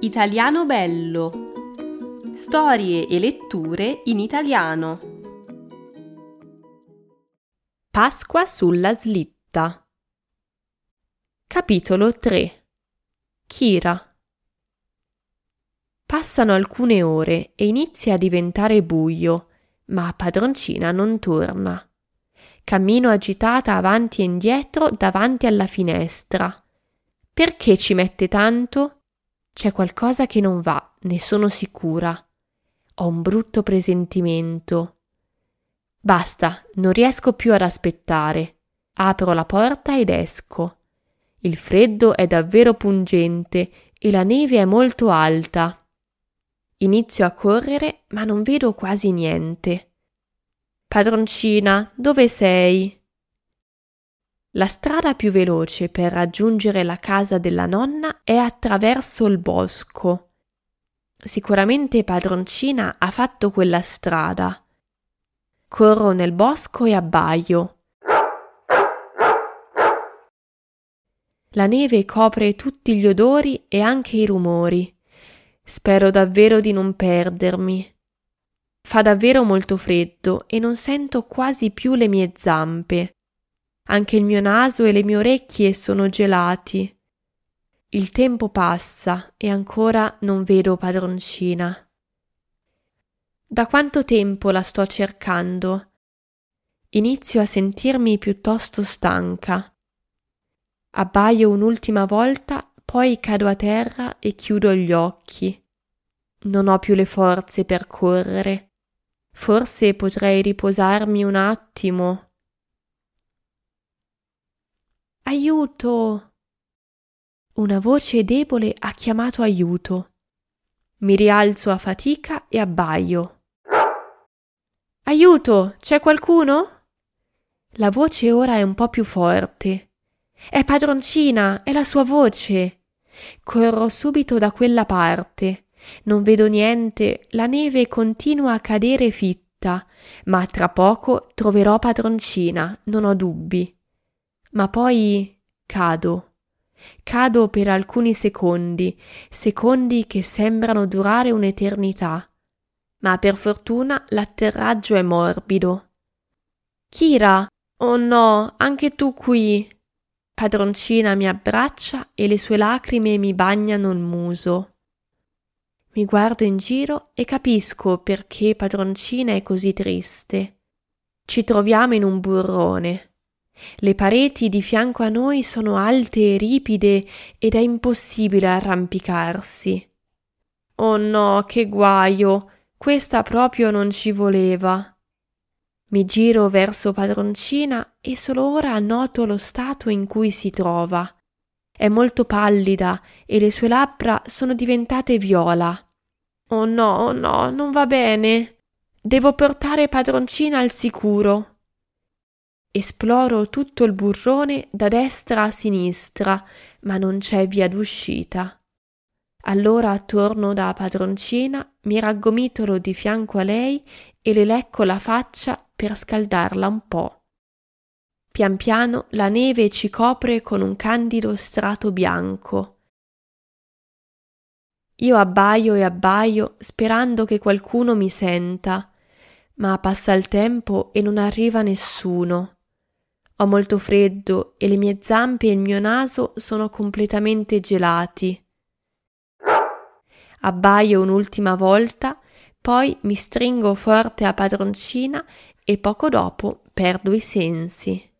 Italiano bello. Storie e letture in italiano. Pasqua sulla slitta. Capitolo 3. Kira. Passano alcune ore e inizia a diventare buio, ma padroncina non torna. Cammino agitata avanti e indietro davanti alla finestra. Perché ci mette tanto? C'è qualcosa che non va, ne sono sicura. Ho un brutto presentimento. Basta, non riesco più ad aspettare. Apro la porta ed esco. Il freddo è davvero pungente e la neve è molto alta. Inizio a correre, ma non vedo quasi niente. Padroncina, dove sei? La strada più veloce per raggiungere la casa della nonna è attraverso il bosco. Sicuramente padroncina ha fatto quella strada. Corro nel bosco e abbaio. La neve copre tutti gli odori e anche i rumori. Spero davvero di non perdermi. Fa davvero molto freddo e non sento quasi più le mie zampe. Anche il mio naso e le mie orecchie sono gelati. Il tempo passa e ancora non vedo padroncina. Da quanto tempo la sto cercando? Inizio a sentirmi piuttosto stanca. Abbaio un'ultima volta, poi cado a terra e chiudo gli occhi. Non ho più le forze per correre. Forse potrei riposarmi un attimo Aiuto! Una voce debole ha chiamato aiuto. Mi rialzo a fatica e abbaio. Aiuto! C'è qualcuno? La voce ora è un po' più forte. È padroncina, è la sua voce. Corro subito da quella parte. Non vedo niente, la neve continua a cadere fitta, ma tra poco troverò padroncina, non ho dubbi ma poi cado. Cado per alcuni secondi, secondi che sembrano durare un'eternità. Ma per fortuna l'atterraggio è morbido. Kira! Oh no, anche tu qui! Padroncina mi abbraccia e le sue lacrime mi bagnano il muso. Mi guardo in giro e capisco perché padroncina è così triste. Ci troviamo in un burrone. Le pareti di fianco a noi sono alte e ripide ed è impossibile arrampicarsi. Oh no, che guaio! Questa proprio non ci voleva. Mi giro verso padroncina e solo ora noto lo stato in cui si trova. È molto pallida e le sue labbra sono diventate viola. Oh no, oh no, non va bene. Devo portare padroncina al sicuro. Esploro tutto il burrone da destra a sinistra, ma non c'è via d'uscita. Allora torno da padroncina, mi raggomitolo di fianco a lei e le lecco la faccia per scaldarla un po'. Pian piano la neve ci copre con un candido strato bianco. Io abbaio e abbaio sperando che qualcuno mi senta, ma passa il tempo e non arriva nessuno. Ho molto freddo e le mie zampe e il mio naso sono completamente gelati. Abbaio un'ultima volta, poi mi stringo forte a padroncina e poco dopo perdo i sensi.